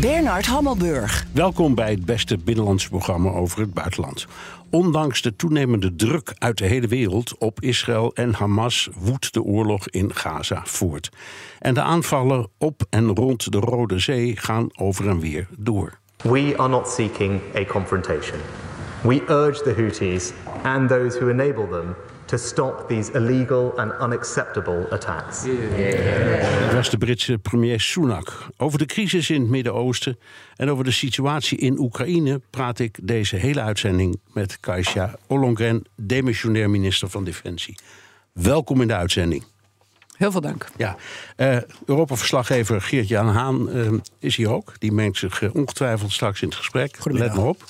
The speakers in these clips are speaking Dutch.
Bernard Hammelburg. Welkom bij het beste binnenlandse programma over het buitenland. Ondanks de toenemende druk uit de hele wereld op Israël en Hamas woedt de oorlog in Gaza voort. En de aanvallen op en rond de Rode Zee gaan over en weer door. We are not seeking a confrontation. We urge the Houthis and those who enable them to stop these illegal and unacceptable attacks. Dat was de Britse premier Sunak. Over de crisis in het Midden-Oosten en over de situatie in Oekraïne praat ik deze hele uitzending met Kaisha Ollongren, demissionair minister van Defensie. Welkom in de uitzending. Heel veel dank. Ja, uh, Europa-verslaggever Geert-Jan Haan uh, is hier ook. Die mengt zich uh, ongetwijfeld straks in het gesprek. Let maar op.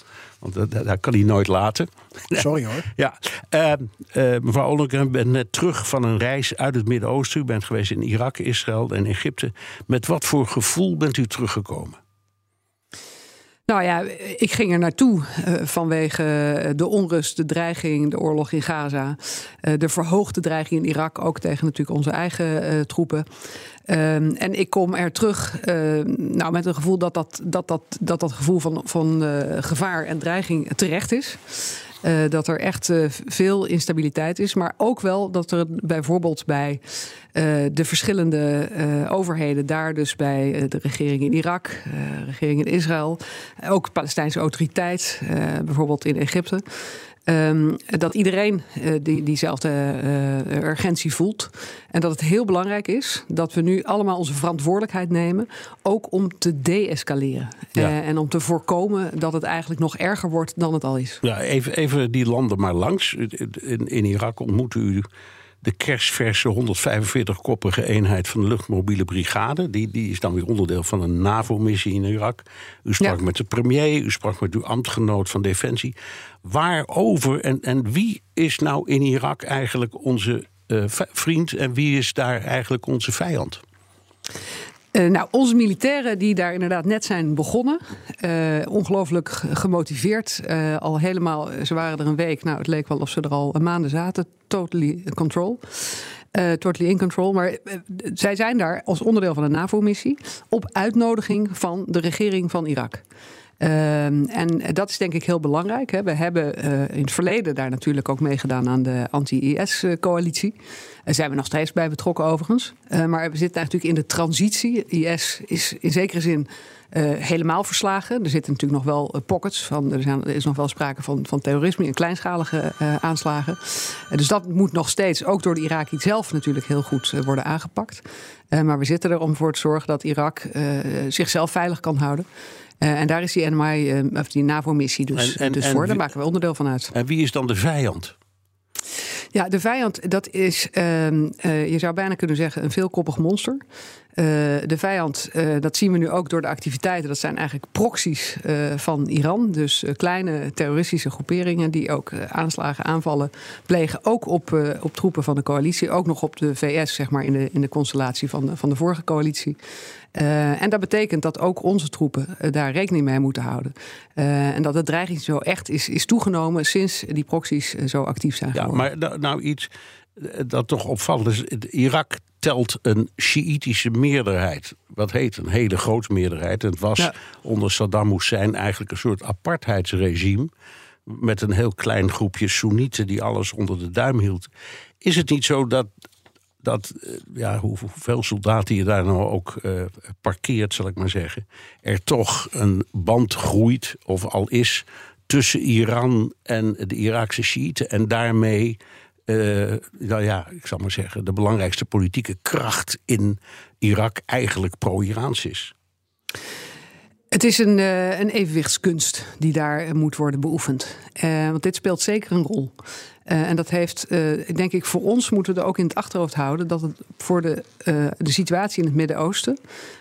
Want dat, dat, kan hij nooit laten. Sorry hoor. Ja, uh, uh, mevrouw Ollengren, u bent net terug van een reis uit het Midden-Oosten. U bent geweest in Irak, Israël en Egypte. Met wat voor gevoel bent u teruggekomen? Nou ja, ik ging er naartoe uh, vanwege de onrust, de dreiging, de oorlog in Gaza. Uh, de verhoogde dreiging in Irak, ook tegen natuurlijk onze eigen uh, troepen. Um, en ik kom er terug nou, met een gevoel dat dat, dat, dat, dat, dat gevoel van, van gevaar en dreiging terecht is. Uh, dat er echt uh, veel instabiliteit is. Maar ook wel dat er bijvoorbeeld bij de verschillende overheden, daar dus bij de regering in Irak, de regering in Israël, ook de Palestijnse autoriteit, bijvoorbeeld in Egypte. Um, dat iedereen uh, die, diezelfde uh, urgentie voelt. En dat het heel belangrijk is dat we nu allemaal onze verantwoordelijkheid nemen. Ook om te deescaleren. Ja. Uh, en om te voorkomen dat het eigenlijk nog erger wordt dan het al is. Ja, even, even die landen maar langs. In, in Irak ontmoet u de kerstverse 145-koppige eenheid van de luchtmobiele brigade. Die, die is dan weer onderdeel van een NAVO-missie in Irak. U sprak ja. met de premier, u sprak met uw ambtgenoot van Defensie. Waarover en, en wie is nou in Irak eigenlijk onze uh, vriend en wie is daar eigenlijk onze vijand? Uh, nou, onze militairen die daar inderdaad net zijn begonnen. Uh, ongelooflijk gemotiveerd. Uh, al helemaal, ze waren er een week. Nou, het leek wel of ze er al maanden zaten. Totally control. totally in control. Maar zij zijn daar als onderdeel van een NAVO-missie. op uitnodiging van de regering van Irak. Uh, en dat is denk ik heel belangrijk. Hè. We hebben uh, in het verleden daar natuurlijk ook meegedaan aan de anti-IS-coalitie. Daar zijn we nog steeds bij betrokken overigens. Uh, maar we zitten natuurlijk in de transitie. IS is in zekere zin helemaal verslagen. Er zitten natuurlijk nog wel pockets van. Er, zijn, er, is nog wel sprake van, van terrorisme en kleinschalige aanslagen. Dus dat moet nog steeds, ook door de Irakiërs zelf, natuurlijk heel goed worden aangepakt. maar we zitten er om voor te zorgen dat Irak zichzelf veilig kan houden. Uh, en daar is die NMI, uh, of die NAVO-missie dus, en, en, dus voor. Daar maken we onderdeel van uit. En wie is dan de vijand? Ja, de vijand, dat is, uh, je zou bijna kunnen zeggen, een veelkoppig monster. Uh, de vijand, dat zien we nu ook door de activiteiten. Dat zijn eigenlijk proxies van Iran. Dus kleine terroristische groeperingen die ook aanslagen, aanvallen plegen. Ook op, op troepen van de coalitie. Ook nog op de VS, zeg maar, in de, in de constellatie van de, van de vorige coalitie. En dat betekent dat ook onze troepen daar rekening mee moeten houden. en dat de dreiging zo echt is, is toegenomen sinds die proxies zo actief zijn geworden. Ja, maar nou iets dat toch opvallend is. Irak telt een Sjiïtische meerderheid. Wat heet een hele grote meerderheid. En het was ja. onder Saddam Hussein eigenlijk een soort apartheidsregime. Met een heel klein groepje Soenieten die alles onder de duim hield. Is het niet zo dat, dat ja, hoeveel soldaten je daar nou ook uh, parkeert, zal ik maar zeggen. Er toch een band groeit, of al is, tussen Iran en de Iraakse Sjiiten. En daarmee uh, nou ja, ik zal maar zeggen, de belangrijkste politieke kracht in Irak eigenlijk pro-Iraans is. Het is een, uh, een evenwichtskunst die daar moet worden beoefend. Uh, want dit speelt zeker een rol. En dat heeft, denk ik, voor ons moeten we er ook in het achterhoofd houden dat het voor de, de situatie in het Midden-Oosten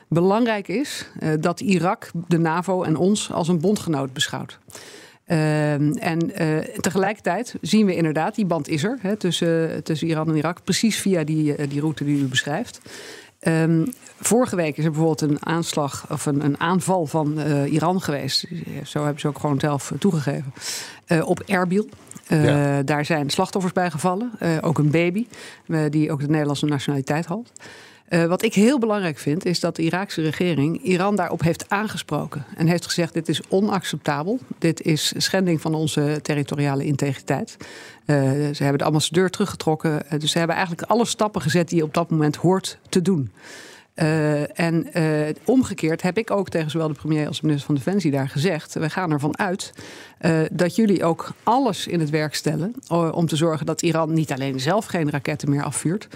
belangrijk is dat Irak de NAVO en ons als een bondgenoot beschouwt. en tegelijkertijd zien we inderdaad, die band is er hè, tussen, tussen Iran en Irak, precies via die, die route die u beschrijft. Um, vorige week is er bijvoorbeeld een aanslag of een, een aanval van uh, Iran geweest. Zo hebben ze ook gewoon zelf toegegeven. Uh, op Erbil. Uh, ja. Daar zijn slachtoffers bij gevallen. ook een baby, die ook de Nederlandse nationaliteit had. Uh, wat ik heel belangrijk vind, is dat de Iraakse regering Iran daarop heeft aangesproken. En heeft gezegd: dit is onacceptabel. Dit is schending van onze territoriale integriteit. Uh, ze hebben de ambassadeur teruggetrokken. Uh, dus ze hebben eigenlijk alle stappen gezet die je op dat moment hoort te doen. En omgekeerd heb ik ook tegen zowel de premier als de minister van Defensie daar gezegd: we gaan ervan uit uh, dat jullie ook alles in het werk stellen om te zorgen dat Iran niet alleen zelf geen raketten meer afvuurt,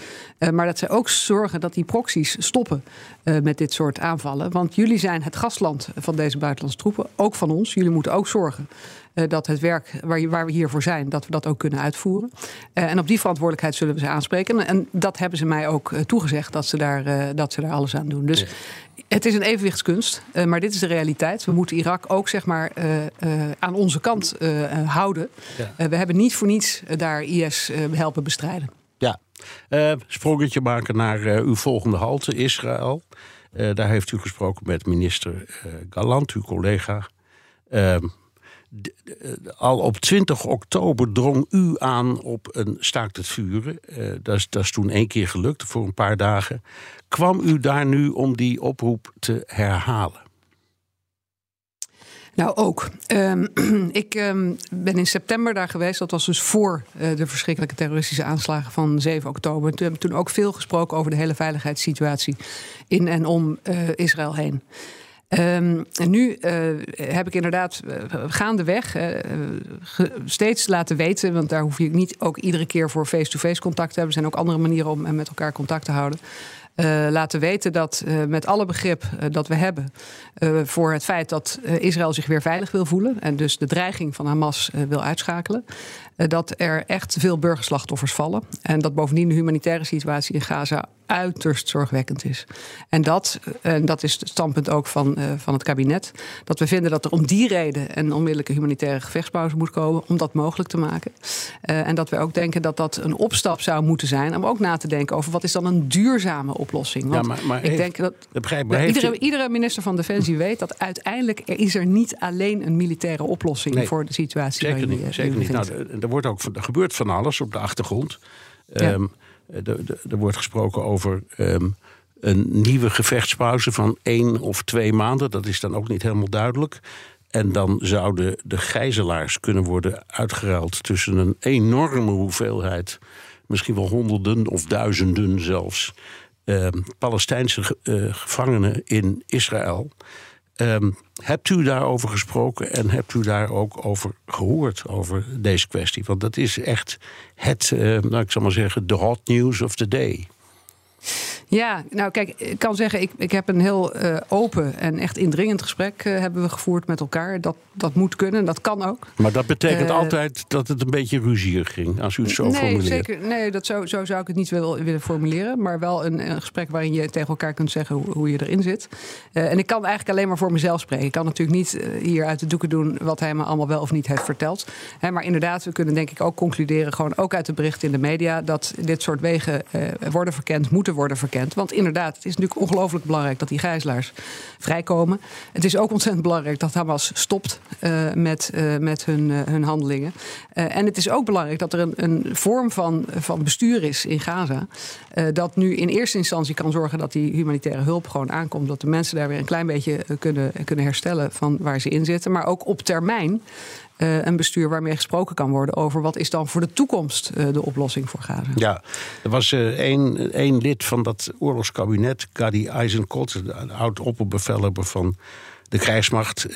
maar dat ze ook zorgen dat die proxies stoppen met dit soort aanvallen. Want jullie zijn het gastland van deze buitenlandse troepen, ook van ons. Jullie moeten ook zorgen dat het werk waar, waar, we hiervoor zijn, dat we dat ook kunnen uitvoeren. En op die verantwoordelijkheid zullen we ze aanspreken. En dat hebben ze mij ook toegezegd, dat ze, daar, dat ze daar alles aan doen. Dus. Het is een evenwichtskunst, maar dit is de realiteit. We moeten Irak ook zeg maar, aan onze kant houden. Ja. we hebben niet voor niets daar IS helpen bestrijden. Ja, sprongetje maken naar uw volgende halte, Israël. daar heeft u gesproken met minister Galant, uw collega. Ehm, al op 20 oktober drong u aan op een staakt het vuren. Uh, dat, is, dat is toen één keer gelukt voor een paar dagen. Kwam u daar nu om die oproep te herhalen? Nou, ook. Um, ik um, ben in september daar geweest. Dat was dus voor uh, de verschrikkelijke terroristische aanslagen van 7 oktober. Toen hebben we toen ook veel gesproken over de hele veiligheidssituatie in en om uh, Israël heen. Um, en nu uh, heb ik inderdaad uh, gaandeweg uh, steeds laten weten, want daar hoef je niet ook iedere keer voor face-to-face -face contact te hebben. Er zijn ook andere manieren om met elkaar contact te houden. Uh, laten weten dat uh, met alle begrip uh, dat we hebben voor het feit dat Israël zich weer veilig wil voelen en dus de dreiging van Hamas wil uitschakelen, dat er echt veel burgerslachtoffers vallen en dat bovendien de humanitaire situatie in Gaza uiterst zorgwekkend is. En dat, en dat is het standpunt ook van, van het kabinet, dat we vinden dat er om die reden een onmiddellijke humanitaire gevechtspauze moet komen om dat mogelijk te maken. en dat we ook denken dat dat een opstap zou moeten zijn om ook na te denken over wat is dan een duurzame oplossing. Want ja, maar, maar ik heeft, denk dat, begrijp, dat iedere, u... iedere, minister van Defensie weet dat uiteindelijk er is er niet alleen een militaire oplossing nee, voor de situatie. Zeker niet. Zeker niet. Nou, er, wordt ook, er gebeurt van alles op de achtergrond. Ja. Um, er wordt gesproken over um, een nieuwe gevechtspauze van één of twee maanden. Dat is dan ook niet helemaal duidelijk. En dan zouden de gijzelaars kunnen worden uitgeruild tussen een enorme hoeveelheid, misschien wel honderden of duizenden zelfs, uh, Palestijnse uh, gevangenen in Israël. Um, hebt u daarover gesproken en hebt u daar ook over gehoord, over deze kwestie? Want dat is echt het, uh, nou, ik zal maar zeggen, de hot news of the day. Ja, nou kijk, ik kan zeggen, ik, ik heb een heel uh, open en echt indringend gesprek uh, hebben we gevoerd met elkaar. Dat, dat moet kunnen, dat kan ook. Maar dat betekent uh, altijd dat het een beetje ruzierig ging, als u het zo nee, formuleert. Zeker, nee, dat zo, zo zou ik het niet willen, willen formuleren. Maar wel een, een gesprek waarin je tegen elkaar kunt zeggen hoe, hoe je erin zit. en ik kan eigenlijk alleen maar voor mezelf spreken. Ik kan natuurlijk niet hier uit de doeken doen wat hij me allemaal wel of niet heeft verteld. Hè, maar inderdaad, we kunnen denk ik ook concluderen, gewoon ook uit de berichten in de media, dat dit soort wegen worden verkend, moeten worden verkend. Want inderdaad, het is natuurlijk ongelooflijk belangrijk dat die gijzelaars vrijkomen. Het is ook ontzettend belangrijk dat Hamas stopt uh, met, uh, met hun, uh, hun handelingen. en het is ook belangrijk dat er een, een vorm van, van bestuur is in Gaza. dat nu in eerste instantie kan zorgen dat die humanitaire hulp gewoon aankomt. Dat de mensen daar weer een klein beetje kunnen, kunnen herstellen van waar ze in zitten. Maar ook op termijn uh, een bestuur waarmee gesproken kan worden over wat is dan voor de toekomst uh, de oplossing voor Gaza. Ja, er was uh, één, één lid van dat oorlogskabinet, Gadi Eisenkot, de oud-opperbevelhebber van de krijgsmacht,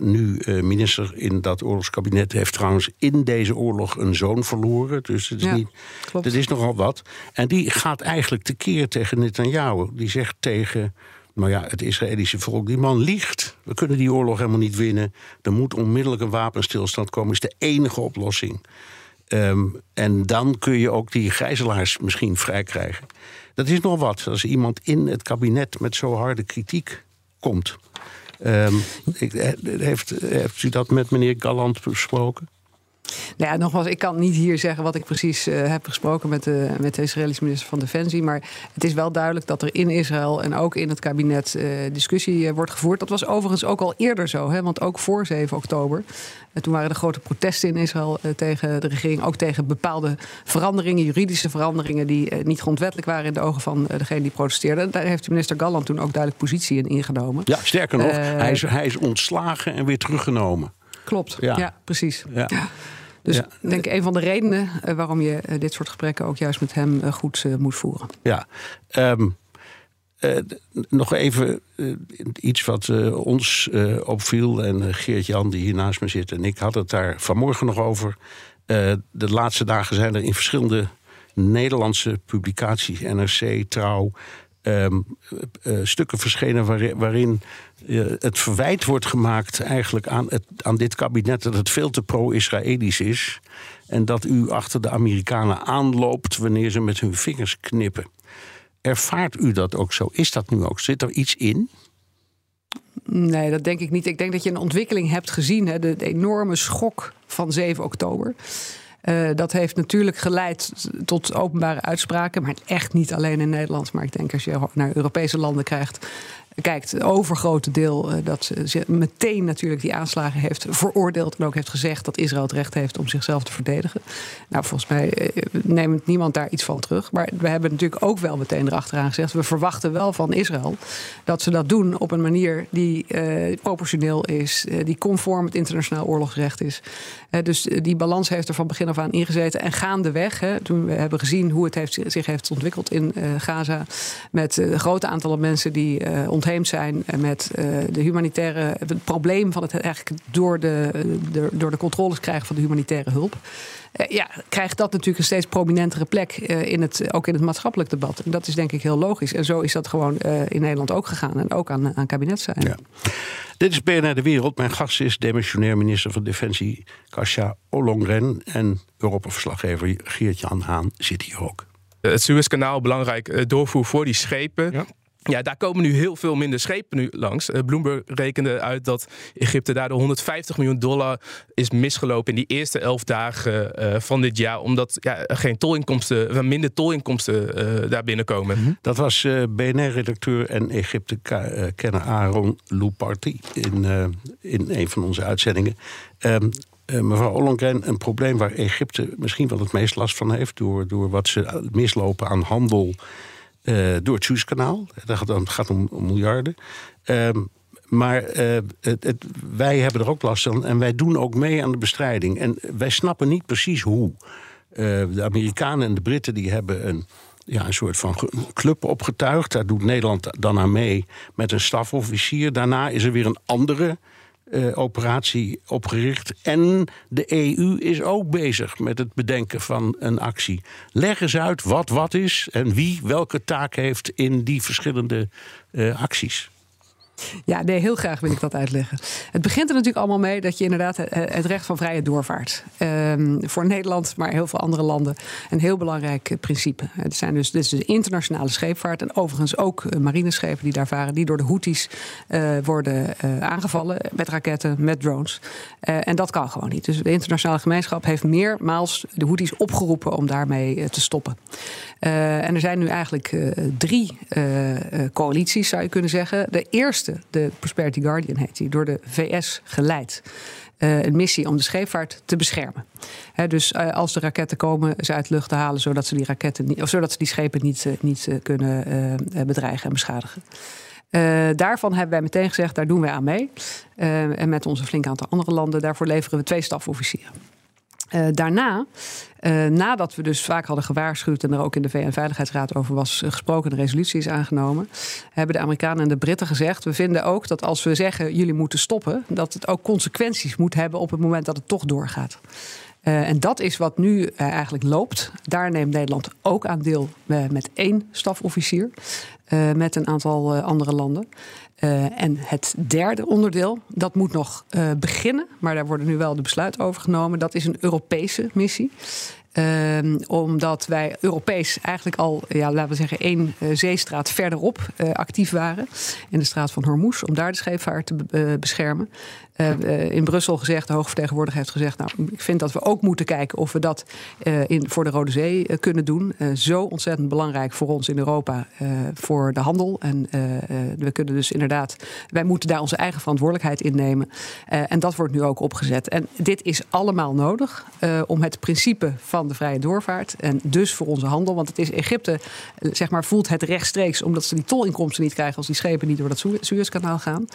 nu minister in dat oorlogskabinet, heeft trouwens in deze oorlog een zoon verloren. Dus het is, ja, niet, dat is nogal wat. En die gaat eigenlijk tekeer tegen Netanyahu. Die zegt tegen nou ja, het Israëlische volk, die man liegt. We kunnen die oorlog helemaal niet winnen. Er moet onmiddellijk een wapenstilstand komen. Is de enige oplossing. Ehm, en dan kun je ook die gijzelaars misschien vrij krijgen. Dat is nog wat. Als iemand in het kabinet met zo harde kritiek komt. Ik, eh, heeft, heeft u dat met meneer Galland besproken? Nou ja, nogmaals, ik kan niet hier zeggen wat ik precies uh, heb gesproken met de, met de Israëlische minister van Defensie. Maar het is wel duidelijk dat er in Israël en ook in het kabinet uh, discussie uh, wordt gevoerd. Dat was overigens ook al eerder zo, hè, want ook voor 7 oktober. toen waren er grote protesten in Israël tegen de regering. Ook tegen bepaalde veranderingen, juridische veranderingen, die niet grondwettelijk waren in de ogen van degene die protesteerden. Daar heeft de minister Galland toen ook duidelijk positie in ingenomen. Ja, sterker nog, hij, is, hij is ontslagen en weer teruggenomen. Klopt, ja, ja precies. Ja. Dus ik denk een van de redenen uh, waarom je uh, dit soort gesprekken ook juist met hem uh, goed moet voeren. Ja, um, nog even iets wat ons opviel. En Geert-Jan, die hier naast me zit, en ik had het daar vanmorgen nog over. de laatste dagen zijn er in verschillende Nederlandse publicaties, NRC, Trouw, um, stukken verschenen waarin, waarin het verwijt wordt gemaakt eigenlijk aan, het, aan dit kabinet dat het veel te pro-Israëlisch is. En dat u achter de Amerikanen aanloopt wanneer ze met hun vingers knippen. Ervaart u dat ook zo? Is dat nu ook? Zit er iets in? Nee, dat denk ik niet. Ik denk dat je een ontwikkeling hebt gezien. Hè, de enorme schok van 7 oktober. Uh, dat heeft natuurlijk geleid tot openbare uitspraken. Maar echt niet alleen in Nederland. Maar ik denk als je naar Europese landen krijgt kijkt, het overgrote deel uh, dat ze meteen natuurlijk die aanslagen heeft veroordeeld en ook heeft gezegd dat Israël het recht heeft om zichzelf te verdedigen. Nou, volgens mij uh, neemt niemand daar iets van terug. Maar we hebben natuurlijk ook wel meteen erachteraan gezegd, we verwachten wel van Israël dat ze dat doen op een manier die uh, proportioneel is, die conform het internationaal oorlogsrecht is. dus die balans heeft er van begin af aan ingezeten en gaandeweg, hè, toen we hebben gezien hoe het heeft, zich heeft ontwikkeld in Gaza, met een groot aantal mensen die ontheemd zijn met uh, de humanitaire. Het probleem van het eigenlijk door de, de, door de controles krijgen van de humanitaire hulp. Uh, ja, krijgt dat natuurlijk een steeds prominentere plek uh, in het, ook in het maatschappelijk debat. En dat is denk ik heel logisch. En zo is dat gewoon in Nederland ook gegaan. En ook aan, aan kabinetszijde. Ja. Dit is BNR De Wereld. Mijn gast is demissionair minister van Defensie Kasia Ollongren. En Europa-verslaggever Geert-Jan Haan zit hier ook. Het Suezkanaal belangrijk doorvoer voor die schepen. Ja. Ja, daar komen nu heel veel minder schepen nu langs. Uh, Bloomberg rekende uit dat Egypte daardoor 150 miljoen dollar is misgelopen in die eerste elf dagen uh, van dit jaar. Omdat ja, geen tolinkomsten, minder tolinkomsten daar binnenkomen. Mhm. Dat was BNR-redacteur en Egypte-kenner Aaron Louparty in, in een van onze uitzendingen. Um, mevrouw Ollongren, een probleem waar Egypte misschien wel het meest last van heeft... door, door wat ze mislopen aan handel uh, door het Suezkanaal. Dat gaat, gaat om, miljarden. Um, maar uh, het, wij hebben er ook last van en wij doen ook mee aan de bestrijding. En wij snappen niet precies hoe. Uh, de Amerikanen en de Britten die hebben een, ja, een soort van club opgetuigd. Daar doet Nederland dan aan mee met een stafofficier. Daarna is er weer een andere uh, operatie opgericht. En de EU is ook bezig met het bedenken van een actie. Leg eens uit wat wat is en wie welke taak heeft in die verschillende uh, acties. Ja, nee, heel graag wil ik dat uitleggen. Het begint er natuurlijk allemaal mee dat je inderdaad het recht van vrije doorvaart. Um, voor Nederland, maar heel veel andere landen, een heel belangrijk principe. Het zijn dus, is de internationale scheepvaart en overigens ook eh, marineschepen die daar varen, die door de Houthis worden aangevallen met raketten, met drones. En dat kan gewoon niet. Dus de internationale gemeenschap heeft meermaals de Houthis opgeroepen om daarmee te stoppen. en er zijn nu eigenlijk drie coalities, zou je kunnen zeggen. De eerste de Prosperity Guardian heet die, door de VS geleid. Uh, een missie om de scheepvaart te beschermen. He, dus uh, als de raketten komen, ze uit de lucht te halen, zodat ze die, raketten niet, of zodat ze die schepen niet, uh, niet kunnen bedreigen en beschadigen. daarvan hebben wij meteen gezegd, daar doen wij aan mee. en met onze flink aantal andere landen, daarvoor leveren we twee stafofficieren. Uh, daarna, uh, nadat we dus vaak hadden gewaarschuwd en er ook in de VN-veiligheidsraad over was gesproken, de resolutie is aangenomen, hebben de Amerikanen en de Britten gezegd: we vinden ook dat als we zeggen jullie moeten stoppen, dat het ook consequenties moet hebben op het moment dat het toch doorgaat. en dat is wat nu eigenlijk loopt. Daar neemt Nederland ook aan deel met één stafofficier. met een aantal andere landen. En het derde onderdeel, dat moet nog beginnen, maar daar worden nu wel de besluiten over genomen. Dat is een Europese missie. Ehm, omdat wij Europees eigenlijk al, ja, laten we zeggen, één uh, zeestraat verderop actief waren. In de straat van Hormuz, om daar de scheepvaart te uh, beschermen. in Brussel gezegd, de hoogvertegenwoordiger heeft gezegd... nou, ik vind dat we ook moeten kijken of we dat in, voor de Rode Zee kunnen doen. zo ontzettend belangrijk voor ons in Europa, voor de handel. En we kunnen dus inderdaad, wij moeten daar onze eigen verantwoordelijkheid innemen. en dat wordt nu ook opgezet. En dit is allemaal nodig om het principe van de vrije doorvaart. En dus voor onze handel. Want het is Egypte, eh, zeg maar, voelt het rechtstreeks omdat ze die tolinkomsten niet krijgen als die schepen niet door dat Suezkanaal gaan.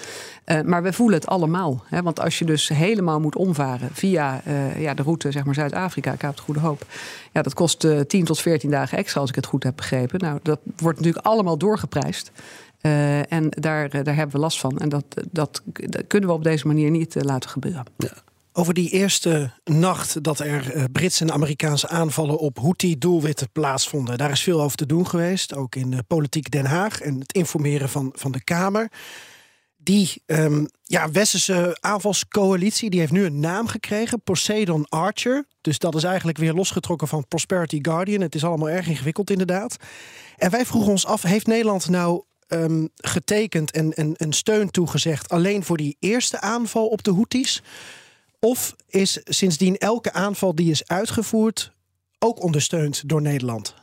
Maar we voelen het allemaal. Want als je dus helemaal moet omvaren via uh, ja, de route zeg maar Zuid-Afrika, Kaap de Goede Hoop. Ja, dat kost uh, 10 tot 14 dagen extra als ik het goed heb begrepen. Nou, dat wordt natuurlijk allemaal doorgeprijsd. Uh, en daar, daar hebben we last van. En dat, dat, kunnen we op deze manier niet laten gebeuren. Ja. Over die eerste nacht dat er eh, Britse en Amerikaanse aanvallen op Houthi-doelwitten plaatsvonden. Daar is veel over te doen geweest, ook in de politiek Den Haag en het informeren van, van de Kamer. Die um, ja, westerse aanvalscoalitie die heeft nu een naam gekregen, Poseidon Archer. Dus dat is eigenlijk weer losgetrokken van Prosperity Guardian. Het is allemaal erg ingewikkeld inderdaad. En wij vroegen ons af, heeft Nederland nou um, getekend en, en, en steun toegezegd alleen voor die eerste aanval op de Houthis? Of is sindsdien elke aanval die is uitgevoerd ook ondersteund door Nederland?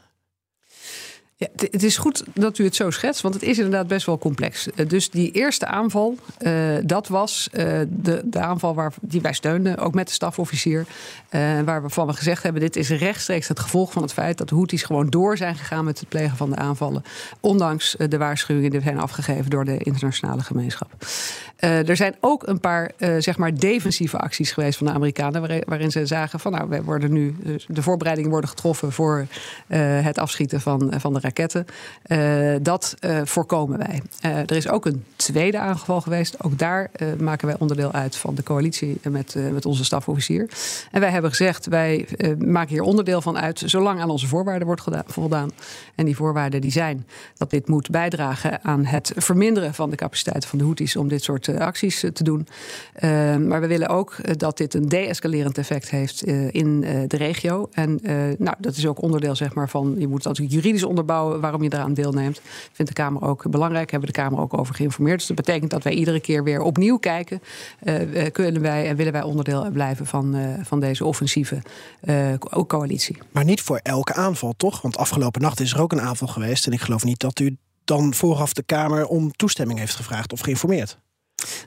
Ja, het is goed dat u het zo schetst, want het is inderdaad best wel complex. Eh, dus die eerste aanval, uh, dat was uh, de, de aanval waar, die wij steunden, ook met de stafofficier. Uh, waarvan we gezegd hebben, dit is rechtstreeks het gevolg van het feit dat de Houthis gewoon door zijn gegaan met het plegen van de aanvallen. Ondanks de waarschuwingen die zijn afgegeven door de internationale gemeenschap. Er zijn ook een paar, zeg maar, defensieve acties geweest van de Amerikanen, waarin ze zagen van, nou, we worden nu, de voorbereidingen worden getroffen voor het afschieten van, van de raketten. Dat voorkomen wij. Er is ook een tweede aangeval geweest. Ook daar maken wij onderdeel uit van de coalitie met, met onze stafofficier. En wij hebben gezegd, wij maken hier onderdeel van uit... zolang aan onze voorwaarden wordt voldaan. En die voorwaarden die zijn dat dit moet bijdragen... aan het verminderen van de capaciteit van de Houthis... om dit soort acties te doen. maar we willen ook dat dit een de-escalerend effect heeft in de regio. En nou, dat is ook onderdeel zeg maar, van... je moet natuurlijk juridisch onderbouwen waarom je eraan deelneemt. Vindt de Kamer ook belangrijk, hebben de Kamer ook over geïnformeerd. Dus dat betekent dat wij iedere keer weer opnieuw kijken. Kunnen wij en willen wij onderdeel blijven van, van deze offensieve coalitie. Maar niet voor elke aanval, toch? Want afgelopen nacht is er ook een aanval geweest. En ik geloof niet dat u dan vooraf de Kamer om toestemming heeft gevraagd of geïnformeerd.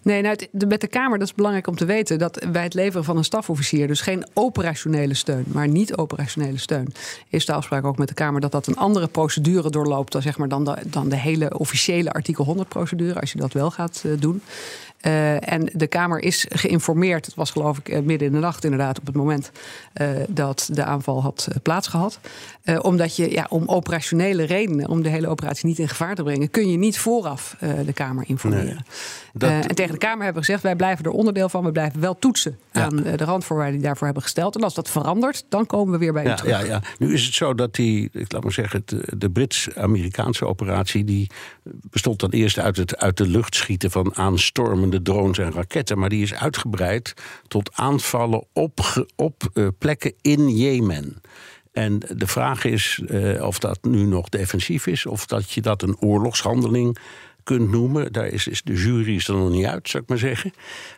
Nee, nou, met de Kamer, dat is belangrijk om te weten, dat bij het leveren van een stafofficier, dus geen operationele steun, maar niet-operationele steun, is de afspraak ook met de Kamer dat dat een andere procedure doorloopt dan, zeg maar, dan, de, dan de hele officiële artikel 100 procedure, als je dat wel gaat uh, doen. Uh, en de Kamer is geïnformeerd. Het was geloof ik eh, midden in de nacht inderdaad op het moment uh, dat de aanval had plaatsgehad. omdat je ja, om operationele redenen, om de hele operatie niet in gevaar te brengen, kun je niet vooraf de Kamer informeren. Nee, dat... en tegen de Kamer hebben we gezegd, wij blijven er onderdeel van. We blijven wel toetsen ja. aan de randvoorwaarden die daarvoor hebben gesteld. En als dat verandert, dan komen we weer bij ja, u terug. Ja, ja. Nu is het zo dat die, ik laat maar zeggen, de, de Brits-Amerikaanse operatie, die bestond dan eerst uit het uit de lucht schieten van aanstormende drones en raketten. Maar die is uitgebreid tot aanvallen op, op uh, plekken in Jemen. En de vraag is uh, of dat nu nog defensief is, of dat je dat een oorlogshandeling kunt noemen. Daar is, is de jury is er nog niet uit, zou ik maar zeggen.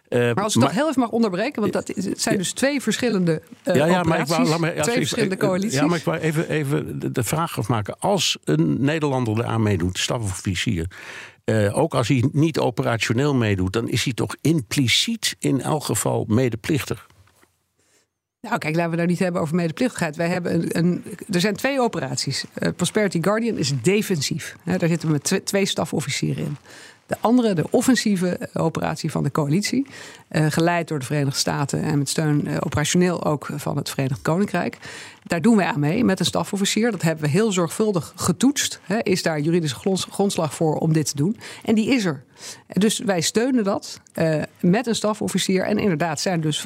Uh, maar als ik maar, dat heel even mag onderbreken, want dat het zijn dus twee verschillende uh, ja, ja, maar ik wou, laat me, ja, twee verschillende coalities. Ja, maar ik even, even de, de vraag afmaken. Als een Nederlander eraan meedoet, stafofficier, uh, ook als hij niet operationeel meedoet, dan is hij toch impliciet in elk geval medeplichtig. Nou, kijk, laten we nou niet hebben over medeplichtigheid. Wij hebben een, er zijn twee operaties. Uh, Prosperity Guardian is defensief. daar zitten we met twee stafofficieren in. De andere, de offensieve eh, operatie van de coalitie, geleid door de Verenigde Staten en met steun operationeel ook van het Verenigd Koninkrijk. Daar doen wij aan mee met een stafofficier. Dat hebben we heel zorgvuldig getoetst. Is daar juridische grondslag voor om dit te doen? En die is er. Dus wij steunen dat uh, met een stafofficier. En inderdaad zijn dus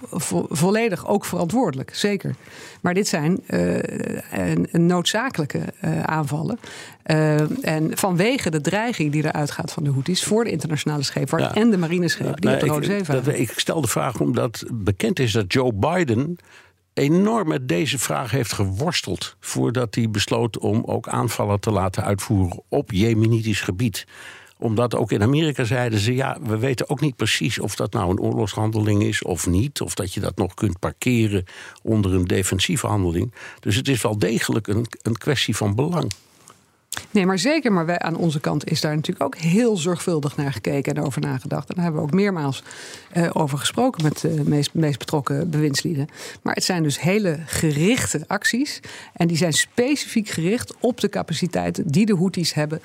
volledig ook verantwoordelijk. Zeker. Maar dit zijn uh, een, een noodzakelijke uh, aanvallen. en vanwege de dreiging die eruit gaat van de Houthis voor de internationale scheepvaart en de marineschepen die op de Rode Zee varen. Ik stel de vraag omdat bekend is dat Joe Biden enorm met deze vraag heeft geworsteld voordat hij besloot om ook aanvallen te laten uitvoeren op Jemenitisch gebied omdat ook in Amerika zeiden ze: ja, we weten ook niet precies of dat nou een oorlogshandeling is of niet. Of dat je dat nog kunt parkeren onder een defensieve handeling. Dus het is wel degelijk een, een kwestie van belang. Nee, maar zeker. Maar wij aan onze kant is daar natuurlijk ook heel zorgvuldig naar gekeken en over nagedacht. En daar hebben we ook meermaals uh, over gesproken met de meest, betrokken bewindslieden. Maar het zijn dus hele gerichte acties. En die zijn specifiek gericht op de capaciteiten die de Houthis hebben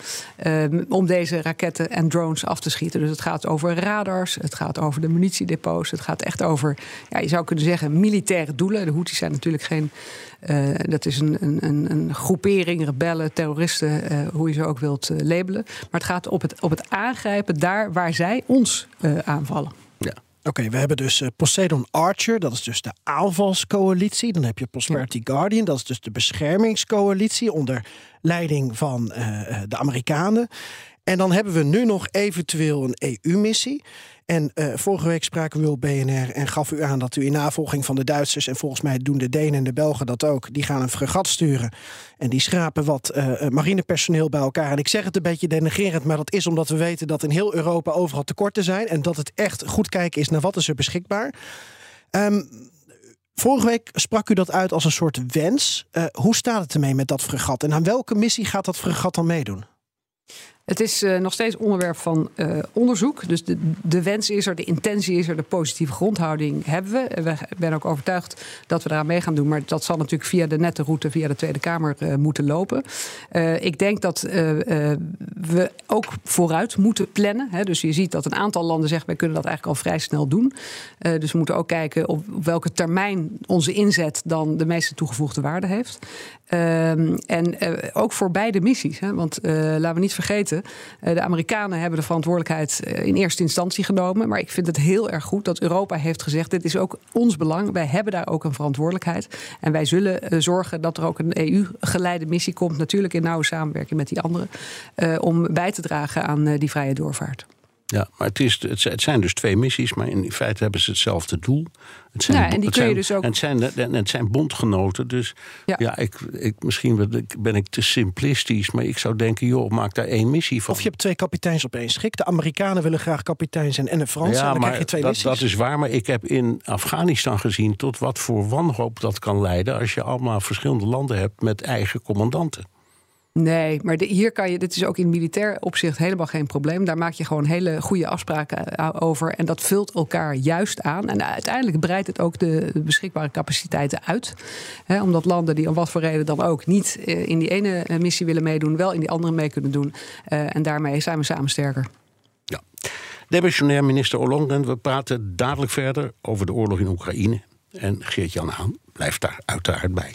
uh, om deze raketten en drones af te schieten. Dus het gaat over radars, het gaat over de munitiedepots, het gaat echt over, ja, je zou kunnen zeggen, militaire doelen. De Houthis zijn natuurlijk geen uh, dat is een, een, een, groepering, rebellen, terroristen, uh, hoe je ze ook wilt uh, labelen. Maar het gaat op het, op het aangrijpen daar waar zij ons aanvallen. Ja. Oké, we hebben dus Poseidon Archer, dat is dus de aanvalscoalitie. Dan heb je Prosperity ja. Guardian, dat is dus de beschermingscoalitie onder leiding van de Amerikanen. En dan hebben we nu nog eventueel een EU-missie. En uh, vorige week spraken we op BNR en gaf u aan dat u in navolging van de Duitsers... en volgens mij doen de Denen en de Belgen dat ook... die gaan een fregat sturen en die schrapen wat uh, marinepersoneel bij elkaar. En ik zeg het een beetje denigerend, maar dat is omdat we weten... dat in heel Europa overal tekorten zijn... en dat het echt goed kijken is naar wat is er beschikbaar. Um, Vorige week sprak u dat uit als een soort wens. Hoe staat het ermee met dat fregat? En aan welke missie gaat dat fregat dan meedoen? Het is uh, nog steeds onderwerp van uh, onderzoek. Dus de, de wens is er, de intentie is er, de positieve grondhouding hebben we. Ik ben ook overtuigd dat we eraan mee gaan doen. Maar dat zal natuurlijk via de nette route, via de Tweede Kamer uh, moeten lopen. ik denk dat we ook vooruit moeten plannen. Hè. Dus je ziet dat een aantal landen zegt, wij kunnen dat eigenlijk al vrij snel doen. dus we moeten ook kijken op, op, welke termijn onze inzet dan de meeste toegevoegde waarde heeft. Ehm, en ook voor beide missies. Hè. Want laten we niet vergeten eh, de Amerikanen hebben de verantwoordelijkheid eh, in eerste instantie genomen. Maar ik vind het heel erg goed dat Europa heeft gezegd: dit is ook ons belang. Wij hebben daar ook een verantwoordelijkheid. En wij zullen eh, zorgen dat er ook een EU-geleide missie komt. Natuurlijk in nauwe samenwerking met die anderen. om bij te dragen aan die vrije doorvaart. Ja, maar het, is, het zijn dus twee missies, maar in feite hebben ze hetzelfde doel. Het zijn, ja, en die kun je dus ook. En het zijn, het zijn bondgenoten, dus ja, ja ik, ik, misschien ben ik te simplistisch, maar ik zou denken, joh, maak daar één missie van. Of je hebt twee kapiteins op één schik. De Amerikanen willen graag kapitein zijn en de Fransen. Ja, en dan maar krijg je twee dat, missies. dat is waar, maar ik heb in Afghanistan gezien tot wat voor wanhoop dat kan leiden als je allemaal verschillende landen hebt met eigen commandanten. Nee, maar hier kan je, dit is ook in militair opzicht helemaal geen probleem. Daar maak je gewoon hele goede afspraken eh, over. En dat vult elkaar juist aan. En uiteindelijk breidt het ook de beschikbare capaciteiten uit. omdat landen die om wat voor reden dan ook niet eh, in die ene eh, missie willen meedoen, wel in die andere mee kunnen doen. en daarmee zijn we samen sterker. Ja. Demissionair minister Ollongren, we praten dadelijk verder over de oorlog in Oekraïne. En Geert-Jan Haan blijft daar uiteraard bij.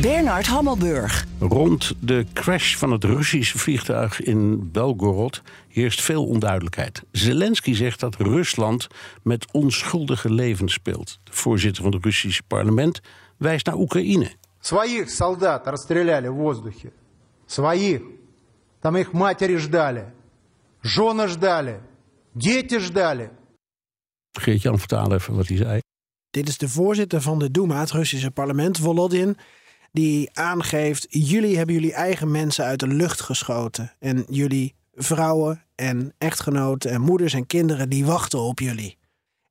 Bernard Hammelburg. Rond de crash van het Russische vliegtuig in Belgorod heerst veel onduidelijkheid. Zelensky zegt dat Rusland met onschuldige levens speelt. De voorzitter van het Russische parlement wijst naar Oekraïne. Своих солдат расстреляли в воздухе. Своих. Там их матери ждали. Жены ждали. Дети ждали. Geert-Jan, vertaal even wat hij zei. Dit is de voorzitter van de Duma, het Russische parlement, Volodin die aangeeft: jullie hebben jullie eigen mensen uit de lucht geschoten. En jullie vrouwen en echtgenoten en moeders en kinderen die wachten op jullie.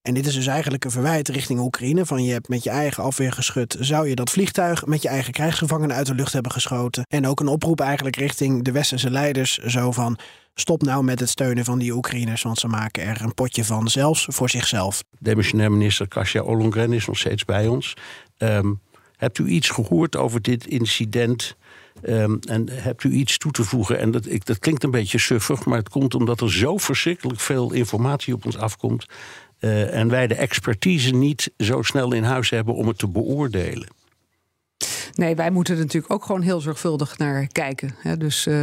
En dit is dus eigenlijk een verwijt richting Oekraïne. Van je hebt met je eigen afweergeschut, zou je dat vliegtuig met je eigen krijgsgevangenen uit de lucht hebben geschoten. En ook een oproep eigenlijk richting de westerse leiders. Zo van, stop nou met het steunen van die Oekraïners, want ze maken er een potje van, zelfs voor zichzelf. Demissionair minister Kasia Ollongren is nog steeds bij ons. Ehm, hebt u iets gehoord over dit incident? Ehm, en hebt u iets toe te voegen? En dat, ik, dat klinkt een beetje suffig, maar het komt omdat er zo verschrikkelijk veel informatie op ons afkomt. Uh, en wij de expertise niet zo snel in huis hebben om het te beoordelen. Nee, wij moeten er natuurlijk ook gewoon heel zorgvuldig naar kijken. Dus uh,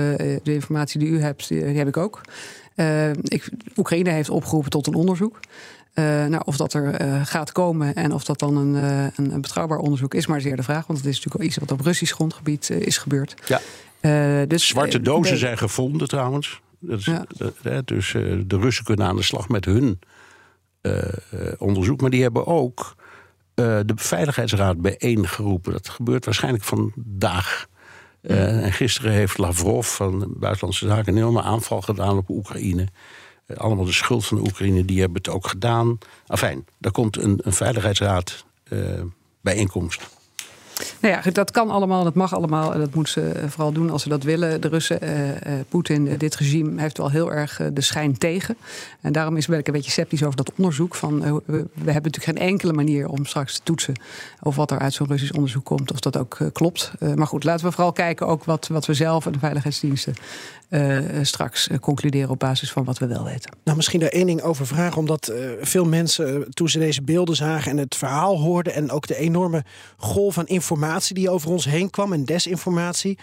de informatie die u hebt, die heb ik ook. Uh, ik, Oekraïne heeft opgeroepen tot een onderzoek. Uh, nou, of dat er uh, gaat komen en of dat dan een, uh, een, een, betrouwbaar onderzoek is, maar zeer de vraag. Want het is natuurlijk al iets wat op Russisch grondgebied is gebeurd. Ja. dus, Zwarte dozen zijn gevonden trouwens. Dat is, ja. dus de Russen kunnen aan de slag met hun onderzoek. Maar die hebben ook de Veiligheidsraad bijeengeroepen. Dat gebeurt waarschijnlijk vandaag. en gisteren heeft Lavrov van Buitenlandse Zaken een enorme aanval gedaan op Oekraïne. Eh, allemaal de schuld van de Oekraïne, die hebben het ook gedaan. Afijn, daar komt een, een veiligheidsraad uh, bijeenkomst. Nou ja, dat kan allemaal, dat mag allemaal. En dat moeten ze eh, vooral doen als ze dat willen. De Russen, Poetin, dit regime heeft wel heel erg de schijn tegen. En daarom is ben ik een beetje sceptisch over dat onderzoek. Van, we, we, hebben natuurlijk geen enkele manier om straks te toetsen... of wat er uit zo'n Russisch onderzoek komt, of dat ook klopt. maar goed, laten we vooral kijken ook wat, wat we zelf en de veiligheidsdiensten... straks concluderen op basis van wat we wel weten. Nou, misschien daar één ding over vragen. Omdat veel mensen, toen ze deze beelden zagen en het verhaal hoorden... en ook de enorme golf van informatie die over ons heen kwam en desinformatie.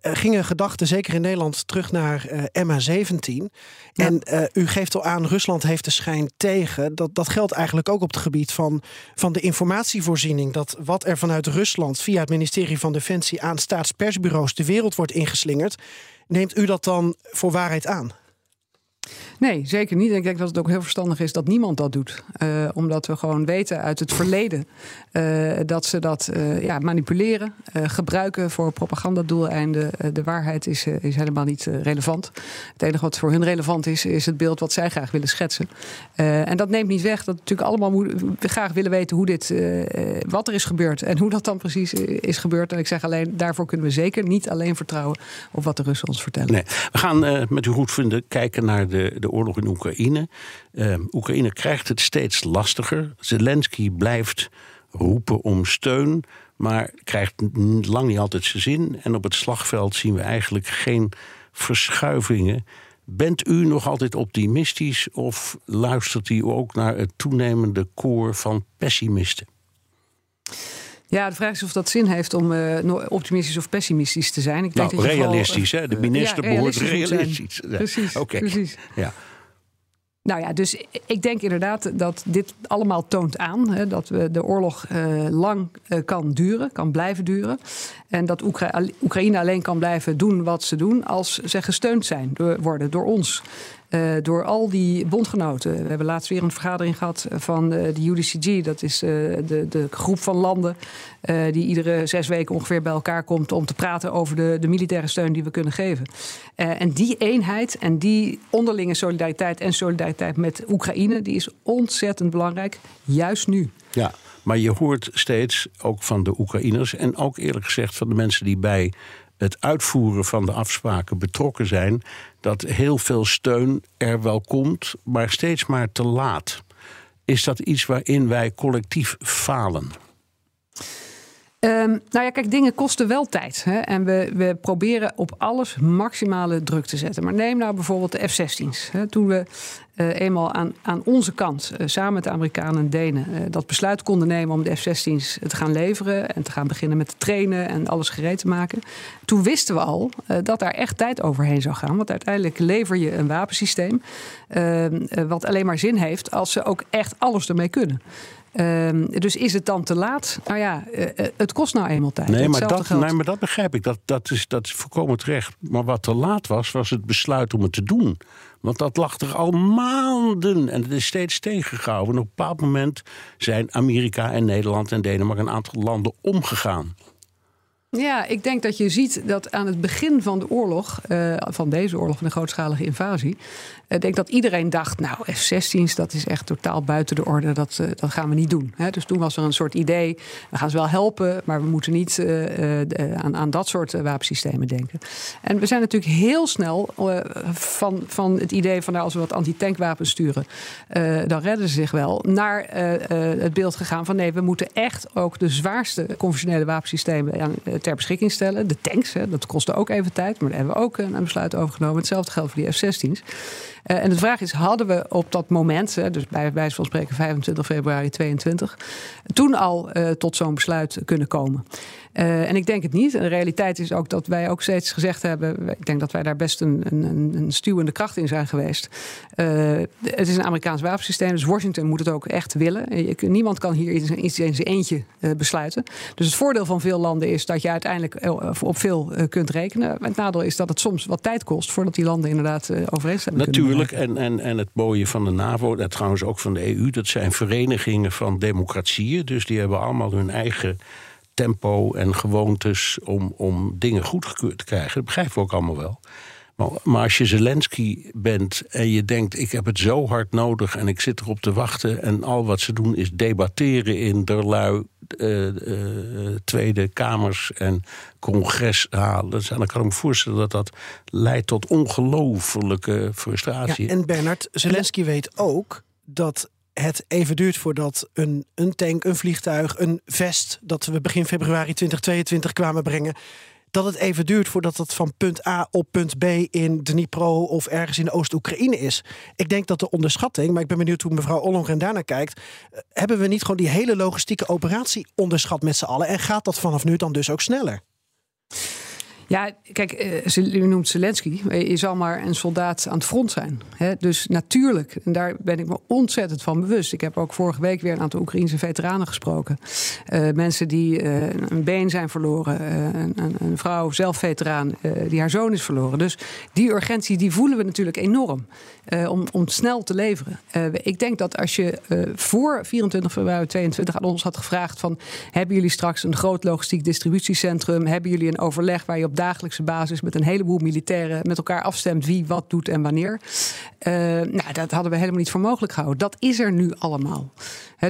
Uh, gingen gedachten, zeker in Nederland, terug naar uh, MH17. En uh, u geeft al aan, Rusland heeft de schijn tegen. Dat, dat geldt eigenlijk ook op het gebied van, van de informatievoorziening. Dat wat er vanuit Rusland via het ministerie van Defensie aan staatspersbureaus de wereld wordt ingeslingerd. Neemt u dat dan voor waarheid aan? Nee, zeker niet. Ik denk dat het ook heel verstandig is dat niemand dat doet. Uh, omdat we gewoon weten uit het verleden uh, dat ze dat uh, ja, manipuleren, gebruiken voor propagandadoeleinden. de waarheid is, is helemaal niet relevant. Het enige wat voor hun relevant is, is het beeld wat zij graag willen schetsen. en dat neemt niet weg dat we natuurlijk allemaal we graag willen weten hoe dit, wat er is gebeurd en hoe dat dan precies is gebeurd. En ik zeg alleen, daarvoor kunnen we zeker niet alleen vertrouwen op wat de Russen ons vertellen. Nee, we gaan met uw goedvinden kijken naar de, de oorlog in Oekraïne. Uh, Oekraïne krijgt het steeds lastiger. Zelensky blijft roepen om steun, maar krijgt lang niet altijd zijn zin. En op het slagveld zien we eigenlijk geen verschuivingen. Bent u nog altijd optimistisch of luistert u ook naar het toenemende koor van pessimisten? Ja, de vraag is of dat zin heeft om uh, optimistisch of pessimistisch te zijn. Ik denk nou, dat realistisch, hè? De minister ja, behoort realistisch. Precies, okay. precies. Ja. Nou ja, dus ik denk inderdaad dat dit allemaal toont aan hè, dat we de oorlog uh, lang uh, kan duren, kan blijven duren. En dat Oekra Oekraïne alleen kan blijven doen wat ze doen als ze gesteund zijn door, worden door ons. Uh, door al die bondgenoten. We hebben laatst weer een vergadering gehad van uh, de UDCG. Dat is de, de groep van landen die iedere zes weken ongeveer bij elkaar komt om te praten over de, de militaire steun die we kunnen geven. en die eenheid en die onderlinge solidariteit en solidariteit met Oekraïne, die is ontzettend belangrijk, juist nu. Ja. Maar je hoort steeds, ook van de Oekraïners en ook eerlijk gezegd van de mensen die bij het uitvoeren van de afspraken betrokken zijn, dat heel veel steun er wel komt, maar steeds maar te laat. Is dat iets waarin wij collectief falen? Um, nou ja, kijk, dingen kosten wel tijd. Hè? En we, we proberen op alles maximale druk te zetten. Maar neem nou bijvoorbeeld de F-16's. Toen we uh, eenmaal aan, aan onze kant, uh, samen met de Amerikanen en Denen, uh, dat besluit konden nemen om de F-16's te gaan leveren en te gaan beginnen met te trainen en alles gereed te maken. Toen wisten we al dat daar echt tijd overheen zou gaan. Want uiteindelijk lever je een wapensysteem ehm, wat alleen maar zin heeft als ze ook echt alles ermee kunnen. Um, dus is het dan te laat? Nou ja, uh, het kost nou eenmaal tijd. Nee, maar dat, nee maar dat, begrijp ik. Dat, dat, is, dat is volkomen terecht. Maar wat te laat was, was het besluit om het te doen. Want dat lag er al maanden en het is steeds tegengehouden. En op een bepaald moment zijn Amerika en Nederland en Denemarken een aantal landen omgegaan. Ja, ik denk dat je ziet dat aan het begin van de oorlog, uh, van deze oorlog, van de grootschalige invasie, ik denk dat iedereen dacht, nou, F-16's, dat is echt totaal buiten de orde, dat, uh, dat gaan we niet doen. Hè? Dus toen was er een soort idee, we gaan ze wel helpen, maar we moeten niet uh, aan, aan dat soort wapensystemen denken. En we zijn natuurlijk heel snel van, van het idee van, nou, als we wat antitankwapens sturen, dan redden ze zich wel, naar het beeld gegaan van, nee, we moeten echt ook de zwaarste conventionele wapensystemen ter beschikking stellen. De tanks, hè, dat kostte ook even tijd, maar daar hebben we ook een besluit over genomen. Hetzelfde geldt voor die F-16's. Uh, en de vraag is, hadden we op dat moment, dus bij wijze van spreken 25 februari 22, toen al uh, tot zo'n besluit kunnen komen? Uh, en ik denk het niet. En de realiteit is ook dat wij ook steeds gezegd hebben. Ik denk dat wij daar best een, een, een stuwende kracht in zijn geweest. Uh, het is een Amerikaans wapensysteem, dus Washington moet het ook echt willen. Niemand kan hier iets in zijn eentje uh, besluiten. Dus het voordeel van veel landen is dat je uiteindelijk op veel kunt rekenen. Het nadeel is dat het soms wat tijd kost voordat die landen inderdaad overeenstemming Natuurlijk, en, en, en het mooie van de NAVO, en trouwens ook van de EU, dat zijn verenigingen van democratieën. Dus die hebben allemaal hun eigen tempo en gewoontes om, om dingen goedgekeurd te krijgen. Dat begrijpen we ook allemaal wel. Maar, maar, als je Zelensky bent en je denkt: ik heb het zo hard nodig en ik zit erop te wachten. en al wat ze doen is debatteren in derlui uh, uh, Tweede Kamers en congreshalen. dan kan ik me voorstellen dat dat leidt tot ongelofelijke frustratie. Ja, en Bernard, Zelensky weet ook dat het even duurt voordat een, een tank, een vliegtuig, een vest... dat we begin februari 2022 kwamen brengen... dat het even duurt voordat het van punt A op punt B in Dnipro... of ergens in Oost-Oekraïne is. Ik denk dat de onderschatting, maar ik ben benieuwd hoe mevrouw Ollongren daarnaar kijkt... Eh, hebben we niet gewoon die hele logistieke operatie onderschat met z'n allen... en gaat dat vanaf nu dan dus ook sneller? Ja, kijk, eh, u noemt Zelensky. Je zal maar een soldaat aan het front zijn. Dus natuurlijk, en daar ben ik me ontzettend van bewust. Ik heb ook vorige week weer een aantal Oekraïnse veteranen gesproken. Uh, mensen die uh, een been zijn verloren. Een, een, vrouw, zelf veteraan, die haar zoon is verloren. Dus die urgentie die voelen we natuurlijk enorm. om, om snel te leveren. ik denk dat als je voor 24 februari 22 aan ons had gevraagd van... hebben jullie straks een groot logistiek distributiecentrum? Hebben jullie een overleg waar je op dagelijkse basis met een heleboel militairen met elkaar afstemt wie wat doet en wanneer. Uh, nou, dat hadden we helemaal niet voor mogelijk gehouden. Dat is er nu allemaal.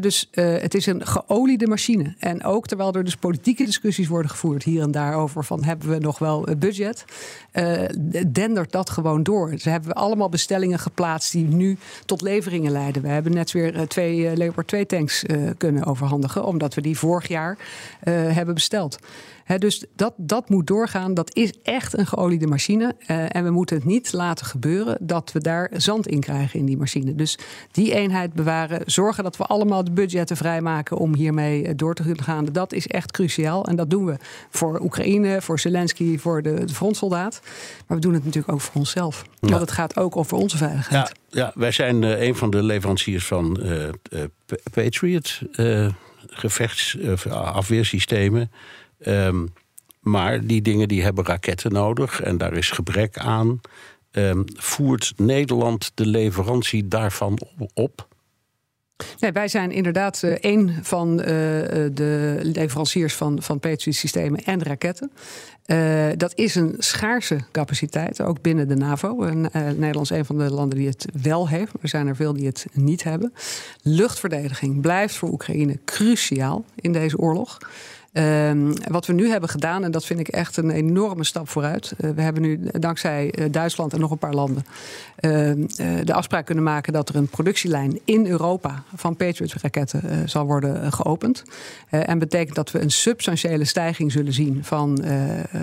dus uh, het is een geoliede machine. En ook terwijl er dus politieke discussies worden gevoerd hier en daar over van hebben we nog wel budget, uh, dendert dat gewoon door. Ze hebben allemaal bestellingen geplaatst die nu tot leveringen leiden. We hebben net weer twee Leopard 2 tanks kunnen overhandigen, omdat we die vorig jaar hebben besteld dus dat, dat moet doorgaan. Dat is echt een geoliede machine. Uh, en we moeten het niet laten gebeuren dat we daar zand in krijgen in die machine. Dus die eenheid bewaren. Zorgen dat we allemaal de budgetten vrijmaken om hiermee eh, door te kunnen gaan. Dat is echt cruciaal. En dat doen we voor Oekraïne, voor Zelensky, voor de, de frontsoldaat. Maar we doen het natuurlijk ook voor onszelf. Ja. Want het gaat ook over onze veiligheid. Ja, ja wij zijn uh, een van de leveranciers van uh, Patriot. gevechtsafweersystemen. Um, maar die dingen die hebben raketten nodig en daar is gebrek aan. Um, voert Nederland de leverantie daarvan op? Nee, wij zijn inderdaad een van uh, de leveranciers van, van Patriot-systemen en raketten. Dat is een schaarse capaciteit, ook binnen de NAVO. Nederland is een van de landen die het wel heeft, maar er zijn er veel die het niet hebben. Luchtverdediging blijft voor Oekraïne cruciaal in deze oorlog. Um, wat we nu hebben gedaan, en dat vind ik echt een enorme stap vooruit. Uh, we hebben nu dankzij uh, Duitsland en nog een paar landen uh, de afspraak kunnen maken dat er een productielijn in Europa van Patriot-raketten zal worden geopend. en betekent dat we een substantiële stijging zullen zien van,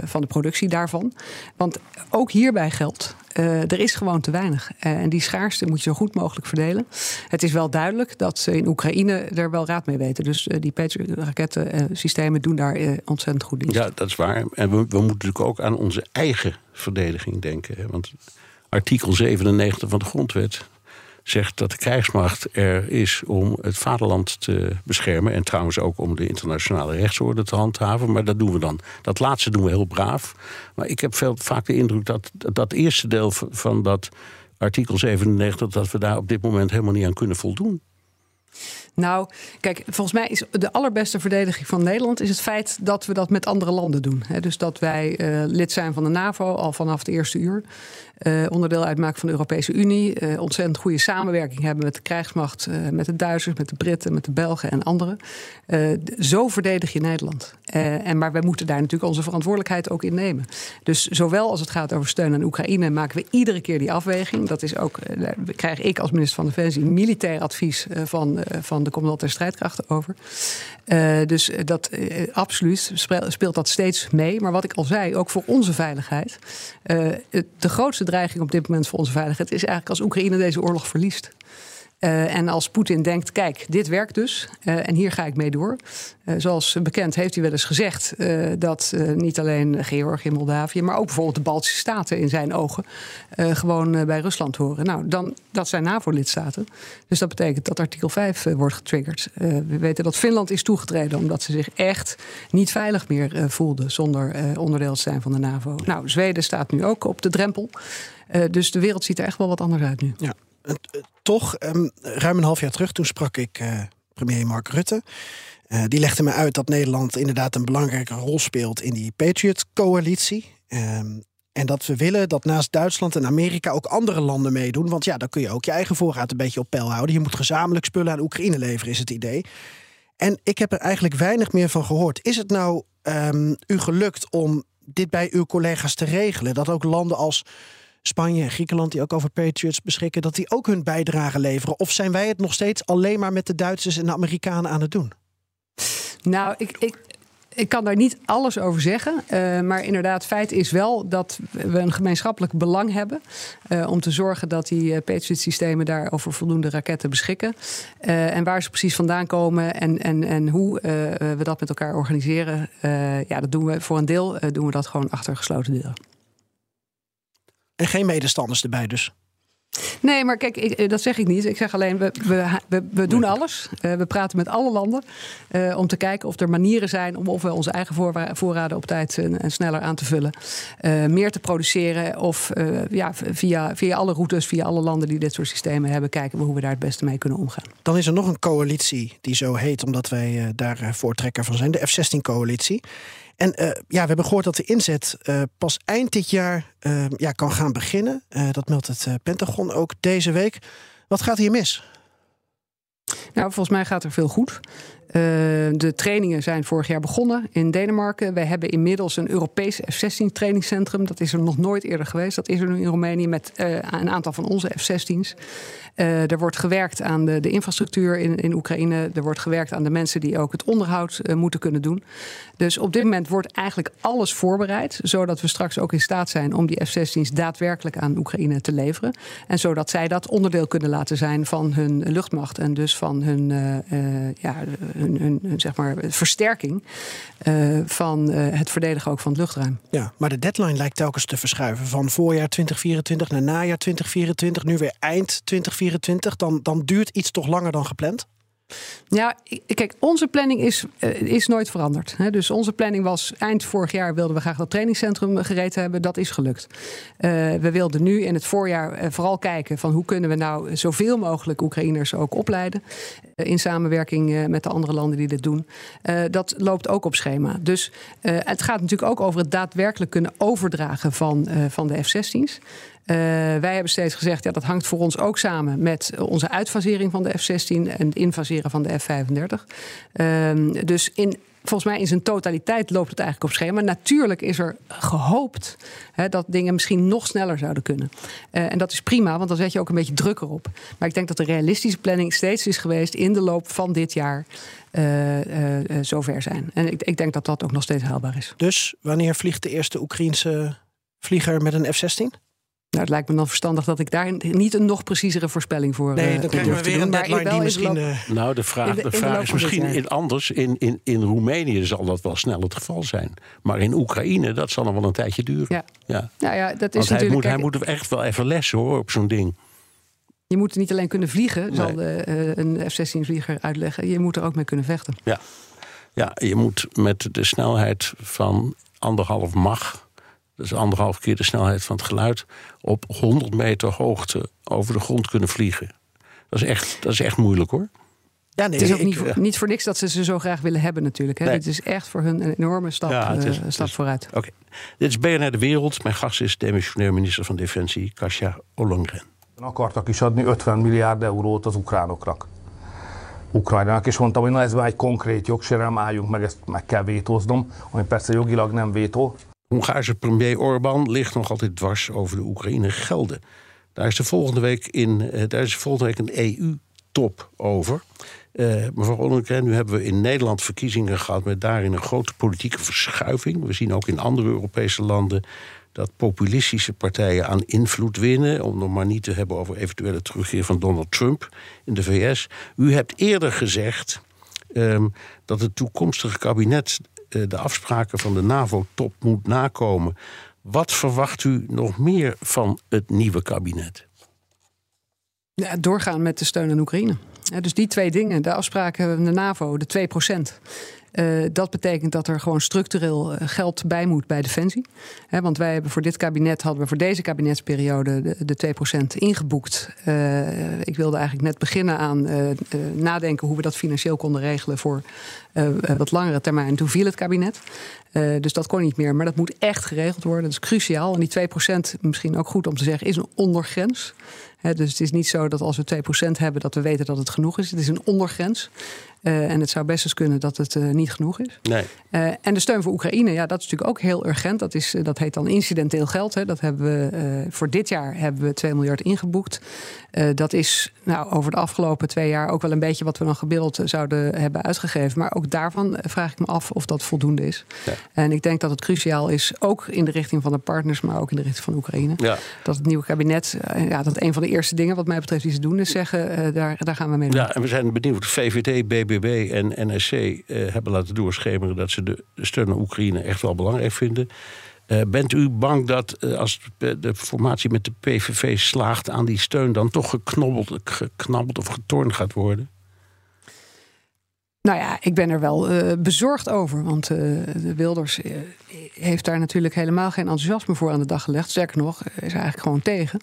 van de productie daarvan. Want ook hierbij geldt. Uh, er is gewoon te weinig. Uh, en die schaarste moet je zo goed mogelijk verdelen. Het is wel duidelijk dat ze in Oekraïne er wel raad mee weten. Dus uh, die Patriot-rakettensystemen doen daar ontzettend goed in. Ja, dat is waar. En we, we, moeten natuurlijk ook aan onze eigen verdediging denken. Want artikel 97 van de grondwet zegt dat de krijgsmacht er is om het vaderland te beschermen. En trouwens ook om de internationale rechtsorde te handhaven. Maar dat doen we dan. Dat laatste doen we heel braaf. Maar ik heb veel, vaak de indruk dat dat eerste deel van dat artikel 97, dat we daar op dit moment helemaal niet aan kunnen voldoen. Nou, kijk, volgens mij is de allerbeste verdediging van Nederland is het feit dat we dat met andere landen doen. dus dat wij uh, lid zijn van de NAVO al vanaf het eerste uur. Uh, onderdeel uitmaken van de Europese Unie. Uh, ontzettend goede samenwerking hebben met de krijgsmacht, met de Duitsers, met de Britten, met de Belgen en anderen. zo verdedig je Nederland. en, maar wij moeten daar natuurlijk onze verantwoordelijkheid ook in nemen. Dus zowel als het gaat over steun aan Oekraïne, maken we iedere keer die afweging. Dat is ook, krijg ik als minister van Defensie militair advies van, van de commandant der strijdkrachten over. Dus dat absoluut speelt dat steeds mee. Maar wat ik al zei, ook voor onze veiligheid. De grootste dreiging op dit moment voor onze veiligheid is eigenlijk als Oekraïne deze oorlog verliest. Uh, en als Poetin denkt, kijk, dit werkt dus uh, en hier ga ik mee door. Uh, zoals bekend heeft hij wel eens gezegd dat niet alleen Georgië en Moldavië, maar ook bijvoorbeeld de Baltische Staten in zijn ogen gewoon bij Rusland horen. Nou, dan, dat zijn NAVO-lidstaten. Dus dat betekent dat artikel 5 wordt getriggerd. we weten dat Finland is toegetreden omdat ze zich echt niet veilig meer voelden zonder onderdeel te zijn van de NAVO. Nou, Zweden staat nu ook op de drempel. dus de wereld ziet er echt wel wat anders uit nu. Ja. Eh, toch, um, ruim een half jaar terug, toen sprak ik uh, premier Mark Rutte. Uh, die legde me uit dat Nederland inderdaad een belangrijke rol speelt in die Patriot-coalitie. Um, en dat we willen dat naast Duitsland en Amerika ook andere landen meedoen. Want ja, dan kun je ook je eigen voorraad een beetje op peil houden. Je moet gezamenlijk spullen aan Oekraïne leveren, is het idee. En ik heb er eigenlijk weinig meer van gehoord. Is het nou um, u gelukt om dit bij uw collega's te regelen? Dat ook landen als Spanje en Griekenland, die ook over Patriots beschikken, dat die ook hun bijdrage leveren? Of zijn wij het nog steeds alleen maar met de Duitsers en de Amerikanen aan het doen? Nou, ik, ik, ik kan daar niet alles over zeggen. Uh, maar inderdaad, feit is wel dat we een gemeenschappelijk belang hebben. Uh, om te zorgen dat die uh, Patriot-systemen daar over voldoende raketten beschikken. en waar ze precies vandaan komen en, en, en hoe we dat met elkaar organiseren. ja, dat doen we voor een deel doen we dat gewoon achter gesloten deuren. En geen medestanders erbij dus. Nee, maar kijk, ik, eh, dat zeg ik niet. Ik zeg alleen, we, we, we, doen alles. Uh, we praten met alle landen uh, om te kijken of er manieren zijn om of we onze eigen voorraden op tijd en, en sneller aan te vullen. Uh, meer te produceren of ja, via, via alle routes, via alle landen die dit soort systemen hebben, kijken we hoe we daar het beste mee kunnen omgaan. Dan is er nog een coalitie die zo heet, omdat wij daar voortrekker van zijn, de F-16-coalitie. En uh, ja, we hebben gehoord dat de inzet uh, pas eind dit jaar uh, ja, kan gaan beginnen. dat meldt het Pentagon ook deze week. Wat gaat hier mis? Nou, volgens mij gaat er veel goed. Uh, de trainingen zijn vorig jaar begonnen in Denemarken. Wij hebben inmiddels een Europees F-16 trainingscentrum. Dat is er nog nooit eerder geweest. Dat is er nu in Roemenië met uh, een aantal van onze F-16's. Uh, er wordt gewerkt aan de, de infrastructuur in, in Oekraïne. Er wordt gewerkt aan de mensen die ook het onderhoud moeten kunnen doen. Dus op dit moment wordt eigenlijk alles voorbereid. Zodat we straks ook in staat zijn om die F-16's daadwerkelijk aan Oekraïne te leveren. En zodat zij dat onderdeel kunnen laten zijn van hun luchtmacht. En dus van hun, ja, hun, zeg maar, versterking van het verdedigen ook van het luchtruim. Ja, maar de deadline lijkt telkens te verschuiven. Van voorjaar 2024 naar najaar 2024. Nu weer eind 2024 dan, dan duurt iets toch langer dan gepland? Ja, kijk, onze planning is, eh, is nooit veranderd. Dus onze planning was eind vorig jaar wilden we graag dat trainingscentrum gereed hebben. Dat is gelukt. Uh, we wilden nu in het voorjaar eh, vooral kijken van hoe kunnen we nou zoveel mogelijk Oekraïners ook opleiden. in samenwerking met de andere landen die dit doen. dat loopt ook op schema. Dus het gaat natuurlijk ook over het daadwerkelijk kunnen overdragen van, van de F-16's. Uh, wij hebben steeds gezegd, ja, dat hangt voor ons ook samen met onze uitfasering van de F-16 en het invaseren van de F-35. Uh, dus in, volgens mij in zijn totaliteit loopt het eigenlijk op schema. Natuurlijk is er gehoopt hè, dat dingen misschien nog sneller zouden kunnen. Uh, en dat is prima, want dan zet je ook een beetje druk erop. Maar ik denk dat de realistische planning steeds is geweest in de loop van dit jaar. Uh, uh, zover zijn. En ik, ik denk dat dat ook nog steeds haalbaar is. Dus wanneer vliegt de eerste Oekraïense vlieger met een F-16? Nou, het lijkt me dan verstandig dat ik daar niet een nog preciezere voorspelling voor Nee, uh, dan krijgen we weer een deadline die misschien... Uh... Nou, de vraag, de, de vraag is misschien in anders. In, in, in Roemenië zal dat wel snel het geval zijn. Maar in Oekraïne, dat zal nog wel een tijdje duren. Ja, ja. Nou ja dat is Want hij moet, hij moet echt wel even lessen hoor, op zo'n ding. Je moet niet alleen kunnen vliegen, nee. zal de, uh, een F-16-vlieger uitleggen. Je moet er ook mee kunnen vechten. Ja. ja, je moet met de snelheid van anderhalf mag dus anderhalf keer de snelheid van het geluid, op 100 meter hoogte over de grond kunnen vliegen. Dat is echt, dat is echt moeilijk hoor. Ja, nee, het is ook niet, voor, niet voor niks dat ze ze zo graag willen hebben natuurlijk. Hè. Dit is echt voor hun een enorme stap, ja, is, uh, stap vooruit. Oké. Dit is BNR De Wereld. Mijn gast is demissionair minister van Defensie, Kasia Ollongren. Akartak is adni 50 milliárd eurót az ukránoknak. Ukrajnának, és mondtam, hogy na ez már egy konkrét jogsérelem, álljunk meg, ezt meg kell vétóznom, ami persze jogilag nem vétó. Hongaarse premier Orbán ligt nog altijd dwars over de Oekraïne gelden. Daar is de volgende week, in, eh, daar is de volgende week een EU-top over. Uh, mevrouw Ollengren, nu hebben we in Nederland verkiezingen gehad met daarin een grote politieke verschuiving. We zien ook in andere Europese landen dat populistische partijen aan invloed winnen. Om nog maar niet te hebben over eventuele terugkeer van Donald Trump in de VS. U hebt eerder gezegd um, dat het toekomstige kabinet de afspraken van de NAVO-top moet nakomen. Wat verwacht u nog meer van het nieuwe kabinet? Ja, doorgaan met de steun aan Oekraïne. Dus die twee dingen, de afspraken van de NAVO, de 2 procent. Uh, dat betekent dat er gewoon structureel eh, geld bij moet bij Defensie. Want wij hebben voor dit kabinet, hadden we voor deze kabinetsperiode de, de 2% ingeboekt. Uh, ik wilde eigenlijk net beginnen aan nadenken hoe we dat financieel konden regelen voor wat langere termijn. Toen viel het kabinet. dus dat kon niet meer. Maar dat moet echt geregeld worden. Dat is cruciaal. En die 2% misschien ook goed om te zeggen, is een ondergrens. Dus het is niet zo dat als we 2% hebben, dat we weten dat het genoeg is. Het is een ondergrens. Uh, en het zou best eens kunnen dat het uh, niet genoeg is. Nee. Uh, en de steun voor Oekraïne, ja, dat is natuurlijk ook heel urgent. Dat, is, dat heet dan incidenteel geld. Hè. Dat hebben we, voor dit jaar hebben we 2 miljard ingeboekt. dat is nou, over de afgelopen twee jaar ook wel een beetje wat we dan gebeeld zouden hebben uitgegeven. Maar ook daarvan vraag ik me af of dat voldoende is. Ja. En ik denk dat het cruciaal is, ook in de richting van de partners, maar ook in de richting van Oekraïne. Ja. Dat het nieuwe kabinet, ja, dat een van de eerste dingen wat mij betreft die ze doen, is zeggen, daar, daar gaan we mee. Ja, en we zijn benieuwd. VVD, BB BBB en NSC uh, hebben laten doorschemeren dat ze de steun aan Oekraïne echt wel belangrijk vinden. Uh, bent u bang dat uh, als de formatie met de PVV slaagt aan die steun, dan toch geknobbeld, geknabbeld of getornd gaat worden? Nou ja, ik ben er wel uh, bezorgd over. Want uh, de Wilders uh, heeft daar natuurlijk helemaal geen enthousiasme voor aan de dag gelegd. Sterker nog, is eigenlijk gewoon tegen.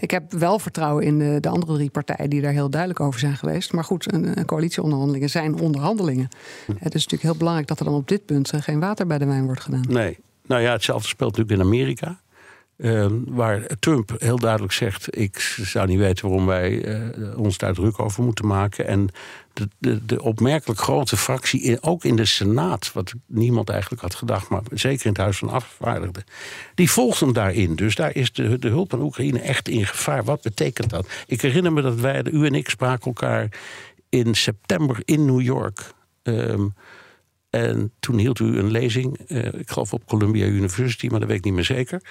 ik heb wel vertrouwen in de, de, andere drie partijen die daar heel duidelijk over zijn geweest. Maar goed, een, een coalitieonderhandelingen zijn onderhandelingen. Hm. Het is natuurlijk heel belangrijk dat er dan op dit punt geen water bij de wijn wordt gedaan. Nee. Nou ja, hetzelfde speelt natuurlijk in Amerika. Uh, waar Trump heel duidelijk zegt: Ik zou niet weten waarom wij uh, ons daar druk over moeten maken. En de, de, de opmerkelijk grote fractie, ook in de Senaat, wat niemand eigenlijk had gedacht, maar zeker in het Huis van Afgevaardigden, die volgt hem daarin. Dus daar is de, de hulp aan Oekraïne echt in gevaar. Wat betekent dat? Ik herinner me dat wij, u en ik, spraken elkaar in september in New York. Um, en toen hield u een lezing, uh, ik geloof op Columbia University, maar dat weet ik niet meer zeker.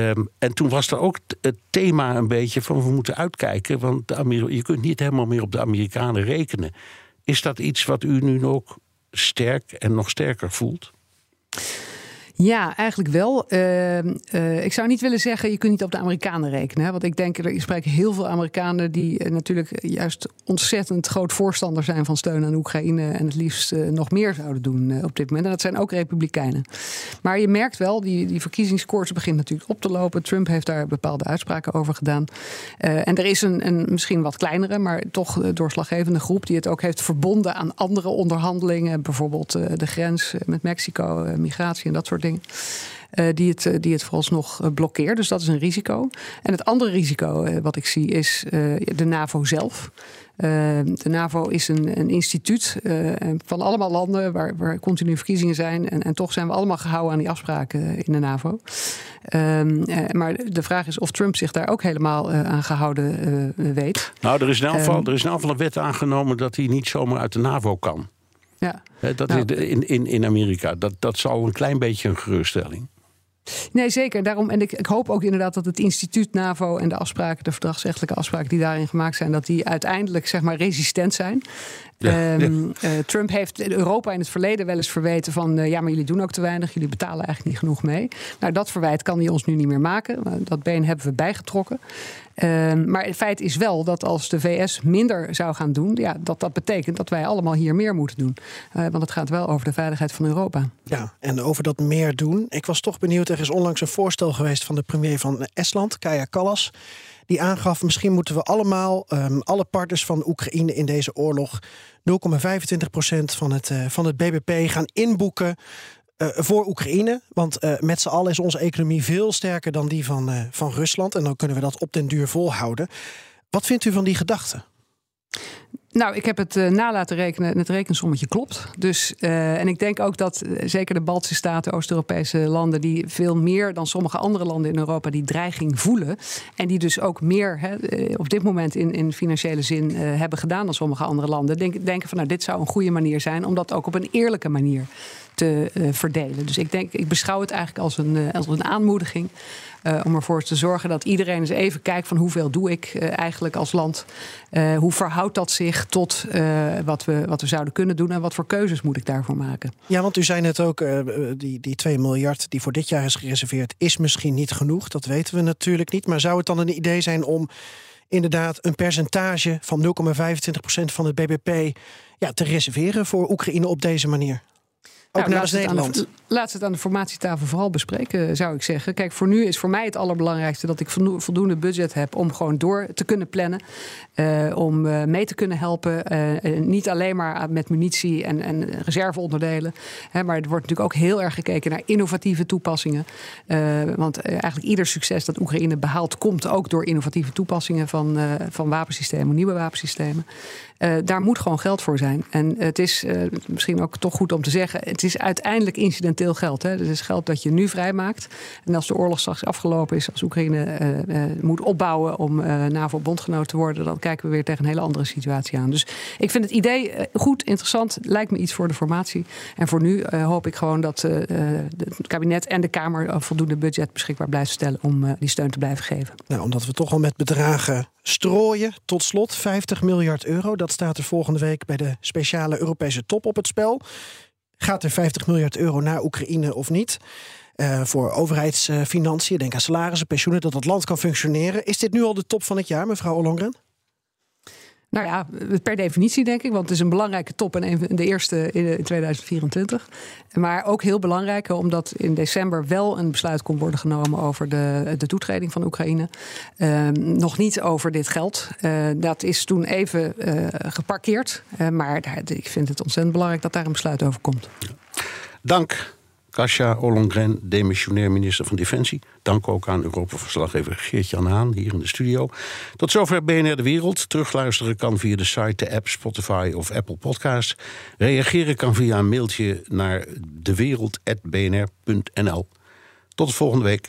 Um, en toen was er ook het thema een beetje van we moeten uitkijken, want je kunt niet helemaal meer op de Amerikanen rekenen. Is dat iets wat u nu ook sterk en nog sterker voelt? Ja, eigenlijk wel. Uh, uh, ik zou niet willen zeggen, je kunt niet op de Amerikanen rekenen. Hè? Want ik denk, er spreken heel veel Amerikanen die uh, natuurlijk juist ontzettend groot voorstander zijn van steun aan Oekraïne. En het liefst nog meer zouden doen op dit moment. En dat zijn ook Republikeinen. Maar je merkt wel, die, die verkiezingskoorts begint natuurlijk op te lopen. Trump heeft daar bepaalde uitspraken over gedaan. en er is een, een misschien wat kleinere, maar toch doorslaggevende groep die het ook heeft verbonden aan andere onderhandelingen. Bijvoorbeeld de grens met Mexico, migratie en dat soort dingen. Uh, die, het, eh, die het vooralsnog eh, blokkeert. Dus dat is een risico. En het andere risico uh, wat ik zie is de NAVO zelf. de NAVO is een, een instituut van allemaal landen waar, waar continu verkiezingen zijn. En, en, toch zijn we allemaal gehouden aan die afspraken in de NAVO. Ehm, maar de vraag is of Trump zich daar ook helemaal aan gehouden weet. Nou, er is, in geval, ehm, er is in elk geval een wet aangenomen dat hij niet zomaar uit de NAVO kan. Ja. Dat nou, is in, in, in Amerika. Dat, dat zal een klein beetje een geruststelling. Nee, zeker. Daarom, en ik, ik, hoop ook inderdaad dat het instituut NAVO en de afspraken, de verdragsrechtelijke afspraken die daarin gemaakt zijn, dat die uiteindelijk zeg maar resistent zijn. Ja, um, ja. Uh, Trump heeft Europa in het verleden wel eens verweten van uh, ja, maar jullie doen ook te weinig, jullie betalen eigenlijk niet genoeg mee. Nou, dat verwijt kan hij ons nu niet meer maken. Dat been hebben we bijgetrokken. Um, maar het feit is wel dat als de VS minder zou gaan doen, ja, dat dat betekent dat wij allemaal hier meer moeten doen. Uh, want het gaat wel over de veiligheid van Europa. Ja, en over dat meer doen. Ik was toch benieuwd, er is onlangs een voorstel geweest van de premier van Estland, Kaja Kallas Die aangaf, misschien moeten we allemaal, ehm, alle partners van Oekraïne in deze oorlog, 0,25% van het, uh, van het BBP gaan inboeken. Uh, voor Oekraïne. Want uh, met z'n allen is onze economie veel sterker dan die van, van Rusland. En dan kunnen we dat op den duur volhouden. Wat vindt u van die gedachte? Nou, ik heb het uh, na laten rekenen. Het rekensommetje klopt. Dus, en ik denk ook dat zeker de Baltische Staten, Oost-Europese landen, die veel meer dan sommige andere landen in Europa die dreiging voelen. En die dus ook meer op dit moment in, in financiële zin hebben gedaan dan sommige andere landen. Denk, denken van nou, dit zou een goede manier zijn om dat ook op een eerlijke manier te verdelen. Dus ik denk, ik beschouw het eigenlijk als een, als een aanmoediging. Uh, om ervoor te zorgen dat iedereen eens even kijkt van hoeveel doe ik eigenlijk als land. Hoe verhoudt dat zich tot wat, we, wat we zouden kunnen doen en wat voor keuzes moet ik daarvoor maken? Ja, want u zei net ook, die, die 2 miljard die voor dit jaar is gereserveerd, is misschien niet genoeg. Dat weten we natuurlijk niet. Maar zou het dan een idee zijn om inderdaad een percentage van 0,25% van het BBP ja, te reserveren voor Oekraïne op deze manier? Ook nou, Nederland. De, laat het aan de formatietafel vooral bespreken, zou ik zeggen. Kijk, voor nu is voor mij het allerbelangrijkste dat ik voldoende budget heb om gewoon door te kunnen plannen. Uh, om uh, mee te kunnen helpen. Uh, niet alleen maar met munitie en, en reserveonderdelen. Hè, maar er wordt natuurlijk ook heel erg gekeken naar innovatieve toepassingen. want eigenlijk ieder succes dat Oekraïne behaalt, komt ook door innovatieve toepassingen van, van wapensystemen, nieuwe wapensystemen. Daar moet gewoon geld voor zijn. En het is misschien ook toch goed om te zeggen het is uiteindelijk incidenteel geld. Hè. Het is geld dat je nu vrijmaakt. En als de oorlog straks afgelopen is, als Oekraïne uh, moet opbouwen om NAVO-bondgenoot te worden, dan kijken we weer tegen een hele andere situatie aan. Dus ik vind het idee goed, interessant, lijkt me iets voor de formatie. En voor nu hoop ik gewoon dat het kabinet en de Kamer voldoende budget beschikbaar blijven stellen om die steun te blijven geven. Nou, omdat we toch al met bedragen strooien. Tot slot 50 miljard euro. Dat staat er volgende week bij de speciale Europese top op het spel. Gaat er 50 miljard euro naar Oekraïne of niet? Uh, voor overheidsfinanciën, denk aan salarissen, pensioenen, dat het land kan functioneren. Is dit nu al de top van het jaar, mevrouw Ollongren? Nou ja, per definitie denk ik, want het is een belangrijke top en de eerste in 2024. Maar ook heel belangrijk, omdat in december wel een besluit kon worden genomen over de, de toetreding van Oekraïne. Uh, nog niet over dit geld. Uh, dat is toen even uh, geparkeerd. maar ik vind het ontzettend belangrijk dat daar een besluit over komt. Dank Kasia Ollongren, demissionair minister van Defensie. Dank ook aan Europa-verslaggever Geert-Jan Haan hier in de studio. Tot zover BNR De Wereld. Terugluisteren kan via de site, de app, Spotify of Apple Podcasts. Reageren kan via een mailtje naar dewereld.bnr.nl. Tot de volgende week.